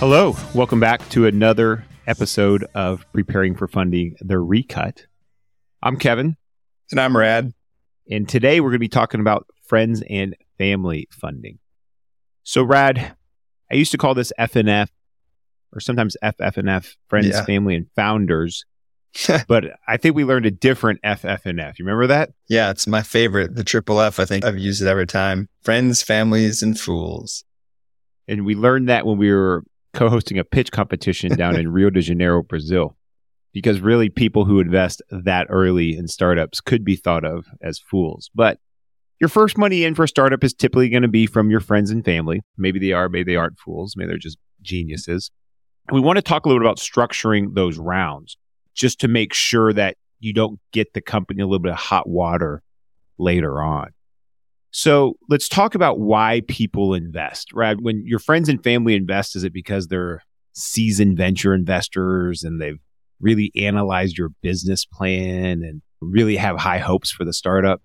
Hello, welcome back to another episode of Preparing for Funding the Recut. I'm Kevin. And I'm Rad. And today we're going to be talking about friends and family funding. So, Rad, I used to call this FNF or sometimes FFNF, friends, yeah. family, and founders. but I think we learned a different FFNF. You remember that? Yeah, it's my favorite, the triple F. I think I've used it every time. Friends, families, and fools. And we learned that when we were co hosting a pitch competition down in Rio de Janeiro, Brazil. Because really, people who invest that early in startups could be thought of as fools. But your first money in for a startup is typically going to be from your friends and family. Maybe they are, maybe they aren't fools. Maybe they're just geniuses. We want to talk a little bit about structuring those rounds just to make sure that you don't get the company a little bit of hot water later on. So let's talk about why people invest, right? When your friends and family invest, is it because they're seasoned venture investors and they've really analyzed your business plan and really have high hopes for the startup?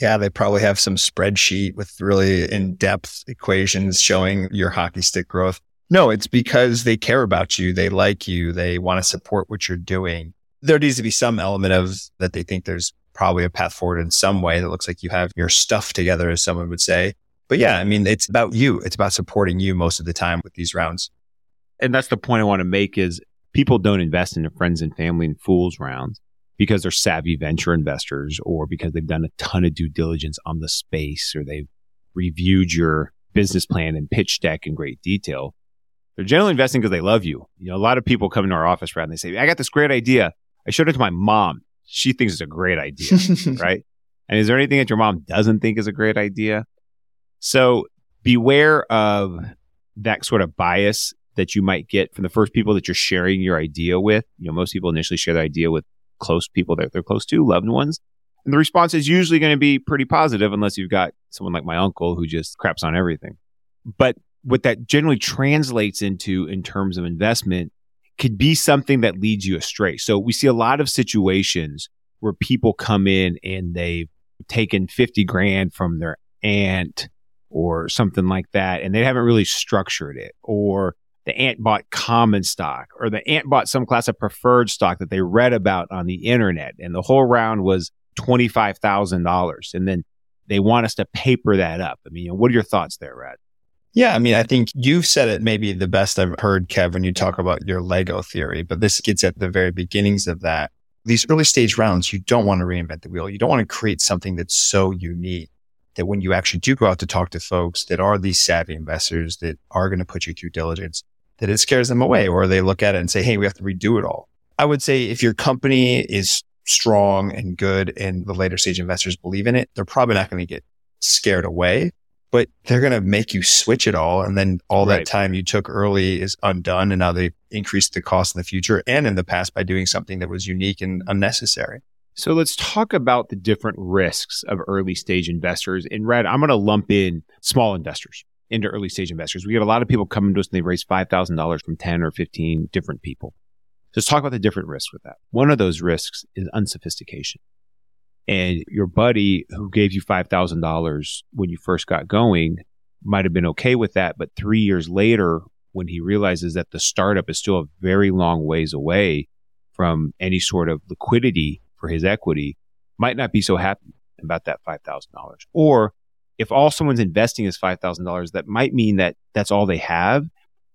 Yeah, they probably have some spreadsheet with really in depth equations showing your hockey stick growth. No, it's because they care about you. They like you. They want to support what you're doing. There needs to be some element of that they think there's probably a path forward in some way that looks like you have your stuff together, as someone would say. But yeah, I mean, it's about you. It's about supporting you most of the time with these rounds. And that's the point I want to make is people don't invest in friends and family and fools rounds because they're savvy venture investors or because they've done a ton of due diligence on the space or they've reviewed your business plan and pitch deck in great detail. They're generally investing because they love you. You know, a lot of people come into our office round and they say, I got this great idea. I showed it to my mom she thinks it's a great idea, right? And is there anything that your mom doesn't think is a great idea? So beware of that sort of bias that you might get from the first people that you're sharing your idea with. You know, most people initially share the idea with close people that they're close to, loved ones. And the response is usually going to be pretty positive unless you've got someone like my uncle who just craps on everything. But what that generally translates into in terms of investment could be something that leads you astray. So we see a lot of situations where people come in and they've taken 50 grand from their aunt or something like that, and they haven't really structured it. Or the aunt bought common stock, or the aunt bought some class of preferred stock that they read about on the internet, and the whole round was $25,000. And then they want us to paper that up. I mean, what are your thoughts there, Rad? Yeah, I mean, I think you've said it maybe the best I've heard, Kev, when you talk about your Lego theory, but this gets at the very beginnings of that. These early stage rounds, you don't want to reinvent the wheel. You don't want to create something that's so unique that when you actually do go out to talk to folks that are these savvy investors that are going to put you through diligence, that it scares them away or they look at it and say, Hey, we have to redo it all. I would say if your company is strong and good and the later stage investors believe in it, they're probably not going to get scared away but they're going to make you switch it all. And then all right. that time you took early is undone. And now they increased the cost in the future and in the past by doing something that was unique and unnecessary. So let's talk about the different risks of early stage investors. In Rad, I'm going to lump in small investors into early stage investors. We get a lot of people coming to us and they raise $5,000 from 10 or 15 different people. So let's talk about the different risks with that. One of those risks is unsophistication and your buddy who gave you $5,000 when you first got going might have been okay with that. But three years later, when he realizes that the startup is still a very long ways away from any sort of liquidity for his equity, might not be so happy about that $5,000. Or if all someone's investing is $5,000, that might mean that that's all they have.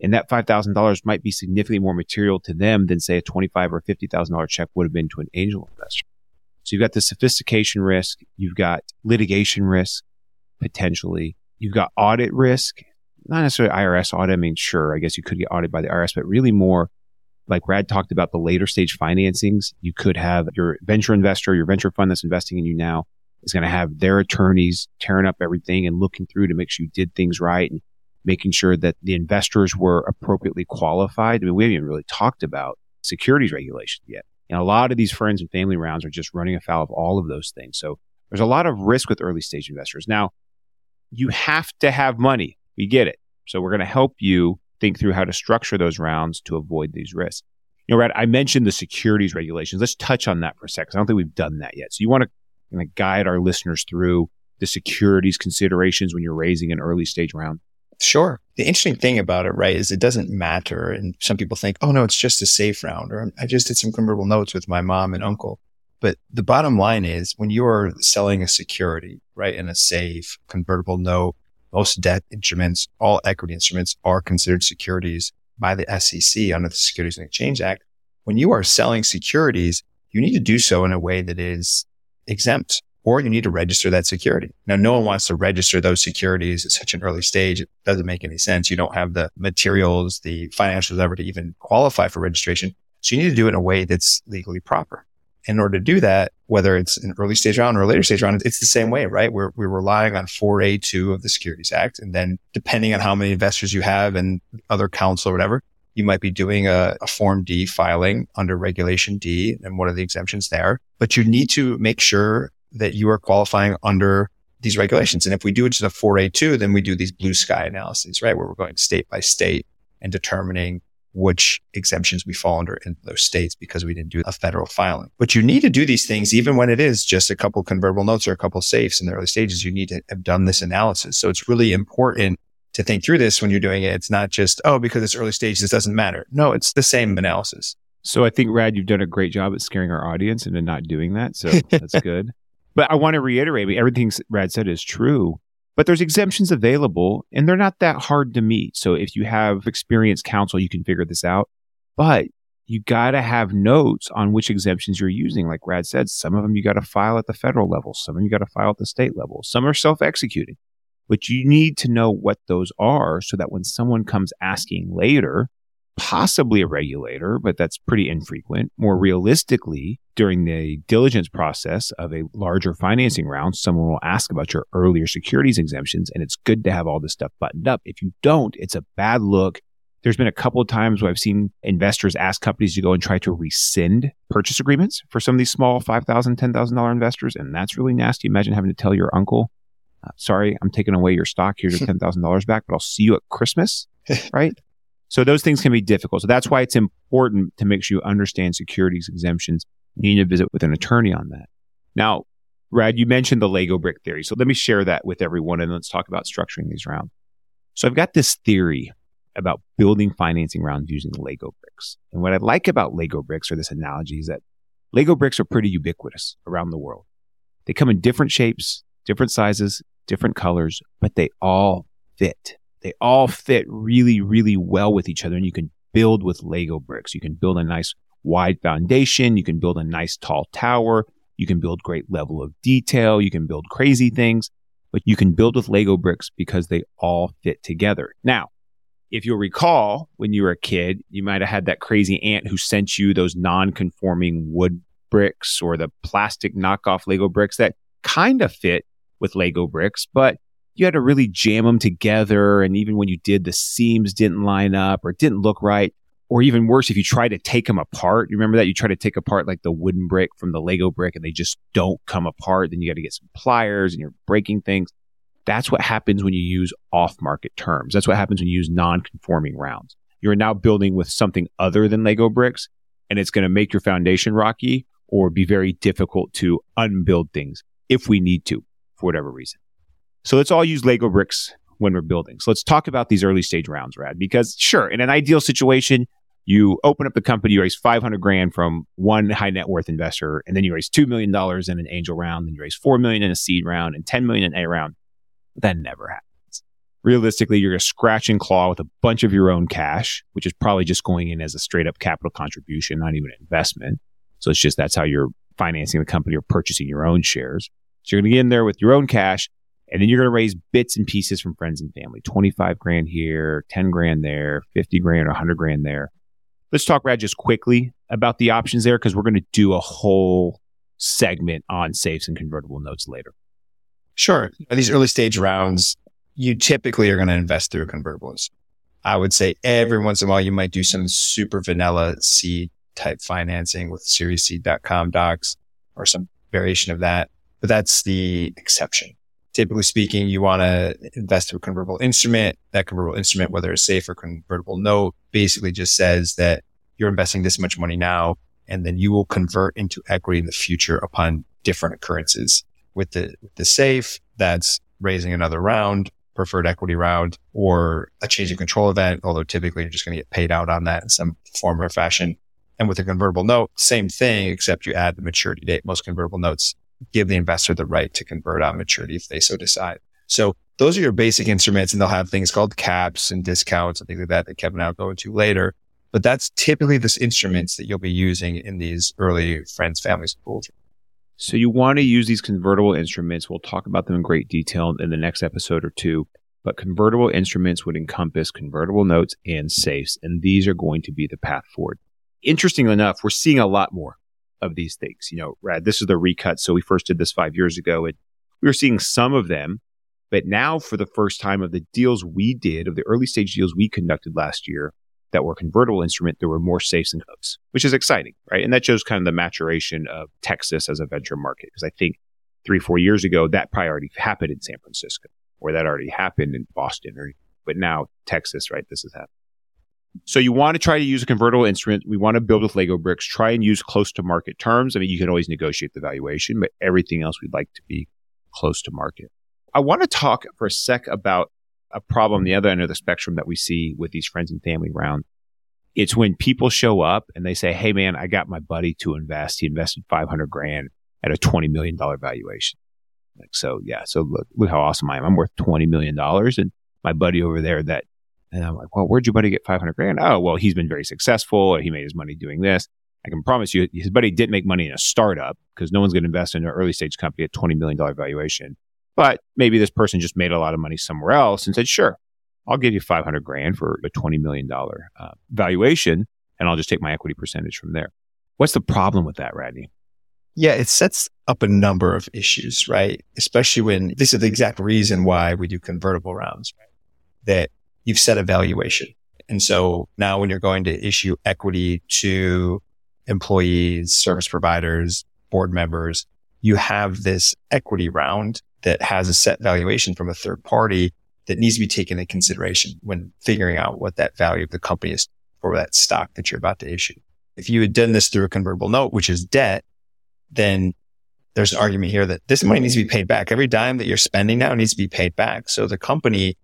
And that $5,000 might be significantly more material to them than, say, a 25 or $50,000 check would have been to an angel investor. So you've got the sophistication risk, you've got litigation risk potentially, you've got audit risk, not necessarily IRS audit. I mean, sure, I guess you could get audited by the IRS, but really more like Rad talked about the later stage financings. You could have your venture investor, your venture fund that's investing in you now is going to have their attorneys tearing up everything and looking through to make sure you did things right and making sure that the investors were appropriately qualified. I mean, we haven't even really talked about securities regulations yet. And a lot of these friends and family rounds are just running afoul of all of those things. So there's a lot of risk with early stage investors. Now, you have to have money. We get it. So we're going to help you think through how to structure those rounds to avoid these risks. You know, Rad, I mentioned the securities regulations. Let's touch on that for a second. I don't think we've done that yet. So you want to kind of guide our listeners through the securities considerations when you're raising an early stage round? Sure. The interesting thing about it, right, is it doesn't matter. And some people think, oh, no, it's just a safe round, or I just did some convertible notes with my mom and uncle. But the bottom line is when you are selling a security, right, in a safe convertible note, most debt instruments, all equity instruments are considered securities by the SEC under the Securities and Exchange Act. When you are selling securities, you need to do so in a way that is exempt or you need to register that security. Now, no one wants to register those securities at such an early stage. It doesn't make any sense. You don't have the materials, the financials ever to even qualify for registration. So you need to do it in a way that's legally proper. In order to do that, whether it's an early stage round or a later stage round, it's the same way, right? We're, we're relying on 4A2 of the Securities Act. And then depending on how many investors you have and other counsel or whatever, you might be doing a, a, Form D filing under Regulation D and what are the exemptions there. But you need to make sure that you are qualifying under these regulations. And if we do it to the 4A2, then we do these blue sky analyses, right? Where we're going state by state and determining which exemptions we fall under in those states because we didn't do a federal filing. But you need to do these things even when it is just a couple convertible notes or a couple safes in the early stages. You need to have done this analysis. So it's really important to think through this when you're doing it. It's not just, oh, because it's early stages, this doesn't matter. No, it's the same analysis. So I think, Rad, you've done a great job at scaring our audience into not doing that. So that's good. But I want to reiterate everything Rad said is true, but there's exemptions available and they're not that hard to meet. So if you have experienced counsel, you can figure this out. But you got to have notes on which exemptions you're using. Like Rad said, some of them you got to file at the federal level, some of them you got to file at the state level, some are self executing. But you need to know what those are so that when someone comes asking later, possibly a regulator, but that's pretty infrequent. More realistically, during the diligence process of a larger financing round, someone will ask about your earlier securities exemptions, and it's good to have all this stuff buttoned up. If you don't, it's a bad look. There's been a couple of times where I've seen investors ask companies to go and try to rescind purchase agreements for some of these small $5,000, $10,000 investors. And that's really nasty. Imagine having to tell your uncle, uh, sorry, I'm taking away your stock. Here's your $10,000 back, but I'll see you at Christmas. Right. So those things can be difficult. So that's why it's important to make sure you understand securities exemptions. You need to visit with an attorney on that. Now, Rad, you mentioned the Lego brick theory. So let me share that with everyone and let's talk about structuring these rounds. So I've got this theory about building financing rounds using Lego bricks. And what I like about Lego bricks or this analogy is that Lego bricks are pretty ubiquitous around the world. They come in different shapes, different sizes, different colors, but they all fit. They all fit really, really well with each other. And you can build with Lego bricks. You can build a nice wide foundation. You can build a nice tall tower. You can build great level of detail. You can build crazy things, but you can build with Lego bricks because they all fit together. Now, if you'll recall, when you were a kid, you might have had that crazy aunt who sent you those non-conforming wood bricks or the plastic knockoff Lego bricks that kind of fit with Lego bricks, but you had to really jam them together. And even when you did, the seams didn't line up or didn't look right. Or even worse, if you try to take them apart, you remember that you try to take apart like the wooden brick from the Lego brick and they just don't come apart. Then you got to get some pliers and you're breaking things. That's what happens when you use off market terms. That's what happens when you use non conforming rounds. You're now building with something other than Lego bricks and it's going to make your foundation rocky or be very difficult to unbuild things if we need to for whatever reason. So let's all use Lego bricks when we're building. So let's talk about these early stage rounds, Rad, because sure, in an ideal situation, you open up the company, you raise 500 grand from one high net worth investor, and then you raise $2 million in an angel round, then you raise 4 million in a seed round and 10 million in a round. But that never happens. Realistically, you're going to scratch and claw with a bunch of your own cash, which is probably just going in as a straight up capital contribution, not even an investment. So it's just that's how you're financing the company or purchasing your own shares. So you're going to get in there with your own cash and then you're going to raise bits and pieces from friends and family 25 grand here, 10 grand there, 50 grand or 100 grand there. Let's talk, Rad, just quickly about the options there because we're going to do a whole segment on safes and convertible notes later. Sure. These early stage rounds, you typically are going to invest through a convertibles. I would say every once in a while, you might do some super vanilla seed type financing with seriesseed.com docs or some variation of that. But that's the exception typically speaking, you want to invest through a convertible instrument. That convertible instrument, whether it's safe or convertible note, basically just says that you're investing this much money now, and then you will convert into equity in the future upon different occurrences. With the, with the safe, that's raising another round. preferred equity round or a change of control event, although typically you're just going to get paid out on that in some form or fashion. And with a convertible note, same thing, except you add the maturity date. Most convertible notes give the investor the right to convert on maturity if they so decide. So those are your basic instruments and they'll have things called caps and discounts and things like that that Kevin and I'll go into later. But that's typically the instruments that you'll be using in these early friends, families, pools. So you want to use these convertible instruments. We'll talk about them in great detail in the next episode or two. But convertible instruments would encompass convertible notes and safes, and these are going to be the path forward. Interestingly enough, we're seeing a lot more of these things. You know, Rad, this is the recut. So we first did this five years ago, and we were seeing some of them. But now, for the first time of the deals we did, of the early stage deals we conducted last year, that were convertible instrument, there were more safes and hooks, which is exciting, right? And that shows kind of the maturation of Texas as a venture market. Because I think three, four years ago, that probably already happened in San Francisco, or that already happened in Boston, or but now Texas, right? This is happening. So you want to try to use a convertible instrument. We want to build with Lego bricks. Try and use close to market terms. I mean, you can always negotiate the valuation, but everything else we'd like to be close to market. I want to talk for a sec about a problem the other end of the spectrum that we see with these friends and family round. It's when people show up and they say, Hey man, I got my buddy to invest. He invested 500 grand at a $20 million valuation. Like, so yeah. So look, look how awesome I am. I'm worth $20 million. And my buddy over there that, and I'm like, well, where'd your buddy get 500 grand? Oh, well, he's been very successful. He made his money doing this. I can promise you his buddy didn't make money in a startup because no one's going to invest in an early stage company at $20 million valuation. But maybe this person just made a lot of money somewhere else and said, sure, I'll give you 500 grand for a $20 million uh, valuation and I'll just take my equity percentage from there. What's the problem with that, Radney? Yeah, it sets up a number of issues, right? Especially when this is the exact reason why we do convertible rounds, right? that you've set a valuation. And so now when you're going to issue equity to employees, service providers, board members, you have this equity round that has a set valuation from a third party that needs to be taken into consideration when figuring out what that value of the company is for that stock that you're about to issue. If you had done this through a convertible note, which is debt, then there's an argument here that this money needs to be paid back. Every dime that you're spending now needs to be paid back. So the company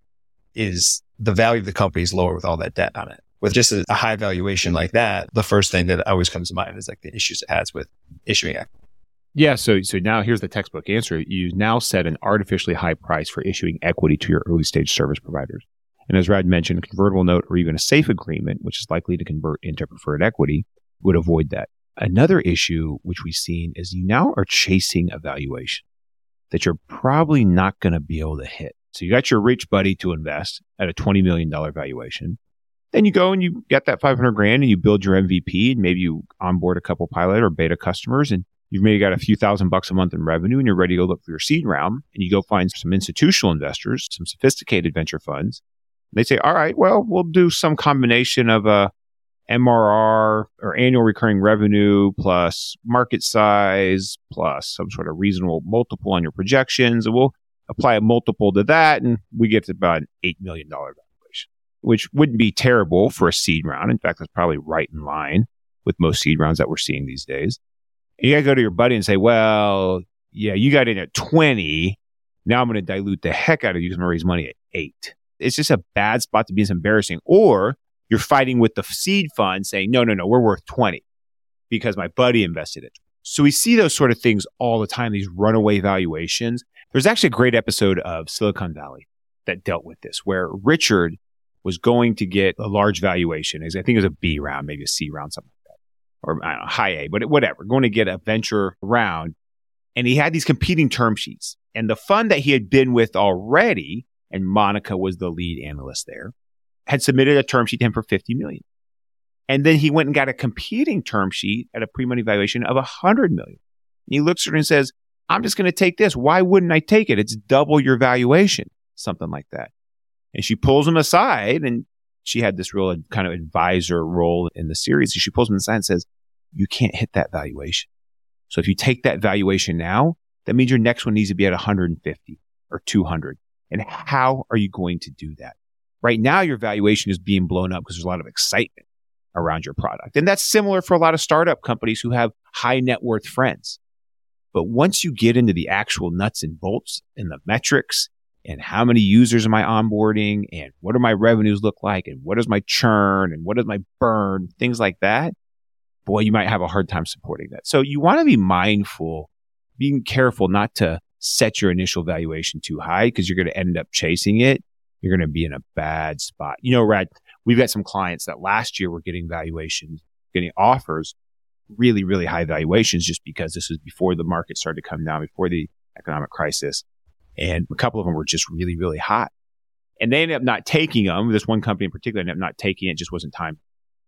is the value of the company is lower with all that debt on it. With just a, a high valuation like that, the first thing that always comes to mind is like the issues it has with issuing equity. Yeah. So, so now here's the textbook answer. You now set an artificially high price for issuing equity to your early stage service providers. And as Rad mentioned, a convertible note or even a safe agreement, which is likely to convert into preferred equity, would avoid that. Another issue which we've seen is you now are chasing a valuation that you're probably not going to be able to hit. So you got your rich buddy to invest at a $20 million valuation. Then you go and you get that 500 grand and you build your MVP and maybe you onboard a couple pilot or beta customers and You've maybe got a few thousand bucks a month in revenue and you're ready to go look for your seed round and you go find some institutional investors, some sophisticated venture funds. They say, all right, well, we'll do some combination of a MRR or annual recurring revenue plus market size plus some sort of reasonable multiple on your projections. And we'll apply a multiple to that and we get to about an $8 million valuation, which wouldn't be terrible for a seed round. In fact, that's probably right in line with most seed rounds that we're seeing these days. You got to go to your buddy and say, well, yeah, you got in at 20. Now I'm going to dilute the heck out of you because I'm going to raise money at eight. It's just a bad spot to be. It's embarrassing. Or you're fighting with the seed fund saying, no, no, no, we're worth 20 because my buddy invested it. So we see those sort of things all the time, these runaway valuations. There's actually a great episode of Silicon Valley that dealt with this, where Richard was going to get a large valuation. I think it was a B round, maybe a C round, something like that, or know, high A, but whatever, going to get a venture round. And he had these competing term sheets. And the fund that he had been with already, and Monica was the lead analyst there, had submitted a term sheet to him for 50 million. And then he went and got a competing term sheet at a pre-money valuation of 100 million. And he looks at her and says, I'm just going to take this. Why wouldn't I take it? It's double your valuation, something like that. And she pulls him aside and she had this real kind of advisor role in the series. She pulls him aside and says, you can't hit that valuation. So if you take that valuation now, that means your next one needs to be at 150 or 200. And how are you going to do that? Right now, your valuation is being blown up because there's a lot of excitement around your product. And that's similar for a lot of startup companies who have high net worth friends. But once you get into the actual nuts and bolts and the metrics and how many users am I onboarding and what do my revenues look like and what is my churn and what is my burn, things like that, boy, you might have a hard time supporting that. So you want to be mindful, being careful not to set your initial valuation too high because you're going to end up chasing it. You're going to be in a bad spot. You know, Rad, we've got some clients that last year were getting valuations, getting offers, really, really high valuations just because this was before the market started to come down, before the economic crisis. And a couple of them were just really, really hot. And they ended up not taking them. This one company in particular ended up not taking it. just wasn't time.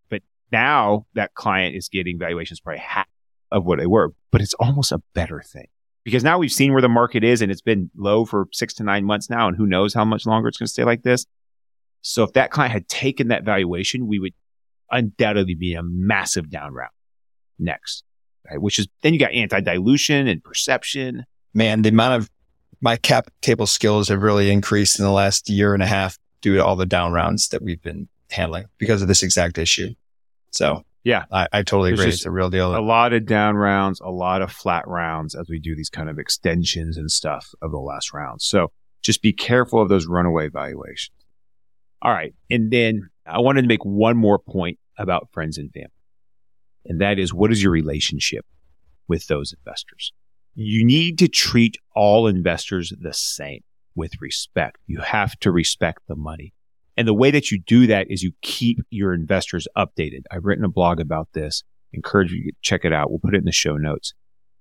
But now that client is getting valuations probably half of what they were, but it's almost a better thing because now we've seen where the market is and it's been low for six to nine months now. And who knows how much longer it's going to stay like this. So if that client had taken that valuation, we would undoubtedly be a massive down round next, right? Which is then you got anti dilution and perception. Man, the amount of my cap table skills have really increased in the last year and a half due to all the down rounds that we've been handling because of this exact issue. So yeah, I, I totally agree. It's a real deal. A lot of down rounds, a lot of flat rounds as we do these kind of extensions and stuff of the last round. So just be careful of those runaway valuations. All right. And then I wanted to make one more point about friends and family. And that is what is your relationship with those investors? You need to treat all investors the same with respect. You have to respect the money. And the way that you do that is you keep your investors updated. I've written a blog about this. Encourage you to check it out. We'll put it in the show notes.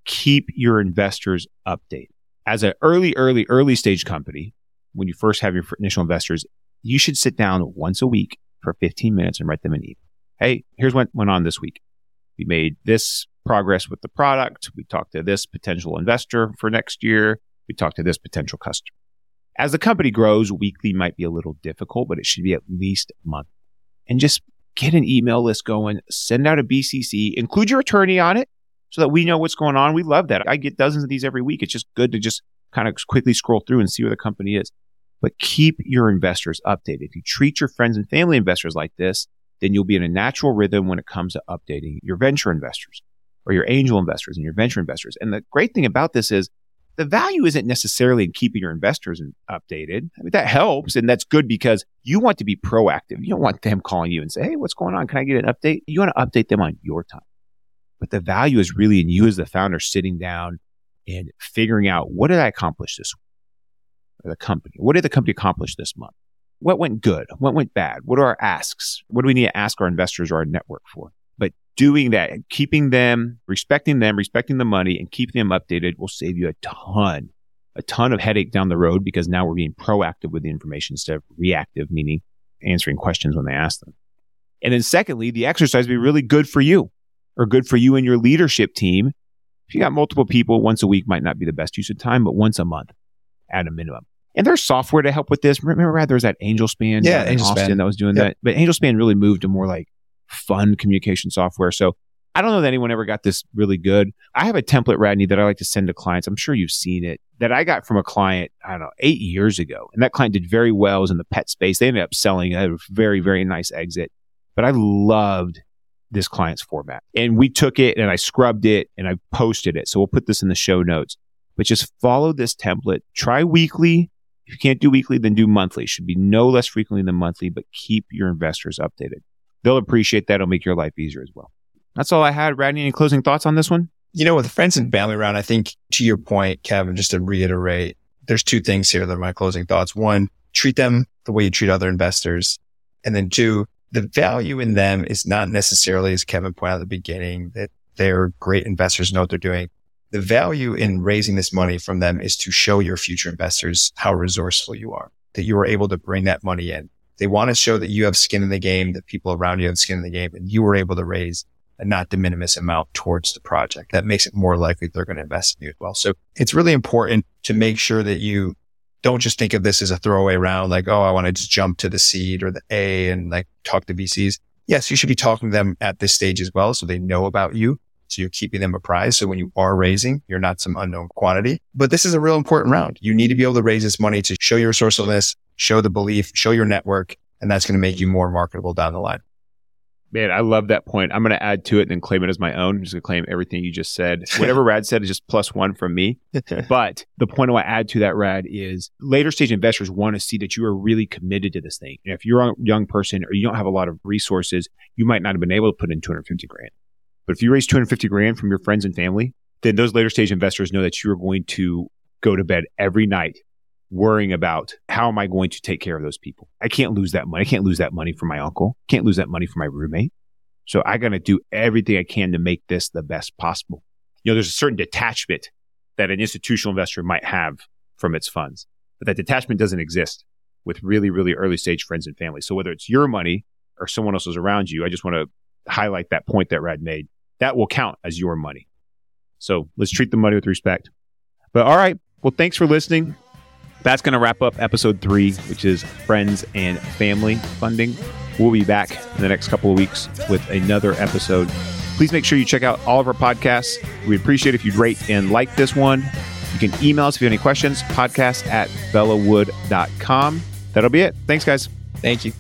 Keep your investors updated. As an early, early, early stage company, when you first have your initial investors, you should sit down once a week for 15 minutes and write them an email. Hey, here's what went on this week. We made this progress with the product. We talked to this potential investor for next year. We talked to this potential customer. As the company grows, weekly might be a little difficult, but it should be at least a month. And just get an email list going, send out a BCC, include your attorney on it so that we know what's going on. We love that. I get dozens of these every week. It's just good to just kind of quickly scroll through and see where the company is. But keep your investors updated. If you treat your friends and family investors like this, then you'll be in a natural rhythm when it comes to updating your venture investors or your angel investors and your venture investors. And the great thing about this is the value isn't necessarily in keeping your investors updated. I mean, that helps and that's good because you want to be proactive. You don't want them calling you and say, Hey, what's going on? Can I get an update? You want to update them on your time. But the value is really in you as the founder sitting down and figuring out what did I accomplish this week? Or the company? What did the company accomplish this month? What went good? What went bad? What are our asks? What do we need to ask our investors or our network for? But doing that, keeping them, respecting them, respecting the money and keeping them updated will save you a ton, a ton of headache down the road because now we're being proactive with the information instead of reactive, meaning answering questions when they ask them. And then secondly, the exercise will be really good for you or good for you and your leadership team. If you got multiple people, once a week might not be the best use of time, but once a month at a minimum. And there's software to help with this. Remember, Rad, there was that AngelSpan yeah, in Austin Span. that was doing yep. that. But AngelSpan really moved to more like fun communication software. So I don't know that anyone ever got this really good. I have a template, Radney, that I like to send to clients. I'm sure you've seen it that I got from a client, I don't know, eight years ago. And that client did very well. It was in the pet space. They ended up selling a very, very nice exit. But I loved this client's format. And we took it and I scrubbed it and I posted it. So we'll put this in the show notes. But just follow this template. Try weekly. If you can't do weekly, then do monthly. It should be no less frequently than monthly, but keep your investors updated they'll appreciate that. It'll make your life easier as well. That's all I had. Radney, any closing thoughts on this one? You know, with friends and family around, I think to your point, Kevin, just to reiterate, there's two things here that are my closing thoughts. One, treat them the way you treat other investors. And then two, the value in them is not necessarily, as Kevin pointed out at the beginning, that they're great investors, know what they're doing. The value in raising this money from them is to show your future investors how resourceful you are, that you are able to bring that money in. They want to show that you have skin in the game, that people around you have skin in the game, and you were able to raise a not de minimis amount towards the project. That makes it more likely they're going to invest in you as well. So it's really important to make sure that you don't just think of this as a throwaway round, like, oh, I want to just jump to the seed or the A and like talk to VCs. Yes, you should be talking to them at this stage as well. So they know about you. So you're keeping them apprised. So when you are raising, you're not some unknown quantity, but this is a real important round. You need to be able to raise this money to show your resourcefulness, show the belief, show your network, and that's going to make you more marketable down the line. Man, I love that point. I'm going to add to it and then claim it as my own. I'm just going to claim everything you just said. Whatever Rad said is just plus one from me. but the point I want to add to that, Rad, is later stage investors want to see that you are really committed to this thing. And if you're a young person or you don't have a lot of resources, you might not have been able to put in 250 grand. But if you raise 250 grand from your friends and family, then those later stage investors know that you are going to go to bed every night worrying about how am I going to take care of those people? I can't lose that money. I can't lose that money for my uncle. Can't lose that money for my roommate. So I got to do everything I can to make this the best possible. You know, there's a certain detachment that an institutional investor might have from its funds, but that detachment doesn't exist with really, really early stage friends and family. So whether it's your money or someone else's around you, I just want to highlight that point that Rad made. That will count as your money. So let's treat the money with respect. But all right. Well, thanks for listening. That's going to wrap up episode three, which is friends and family funding. We'll be back in the next couple of weeks with another episode. Please make sure you check out all of our podcasts. We appreciate if you'd rate and like this one. You can email us if you have any questions, podcast at velawood.com. That'll be it. Thanks, guys. Thank you.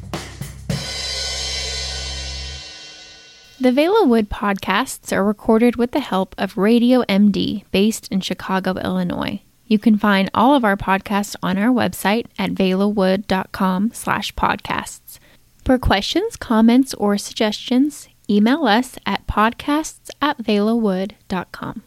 The Vela Wood podcasts are recorded with the help of Radio MD, based in Chicago, Illinois. You can find all of our podcasts on our website at velawood.com slash podcasts. For questions, comments, or suggestions, email us at podcasts at velawood.com.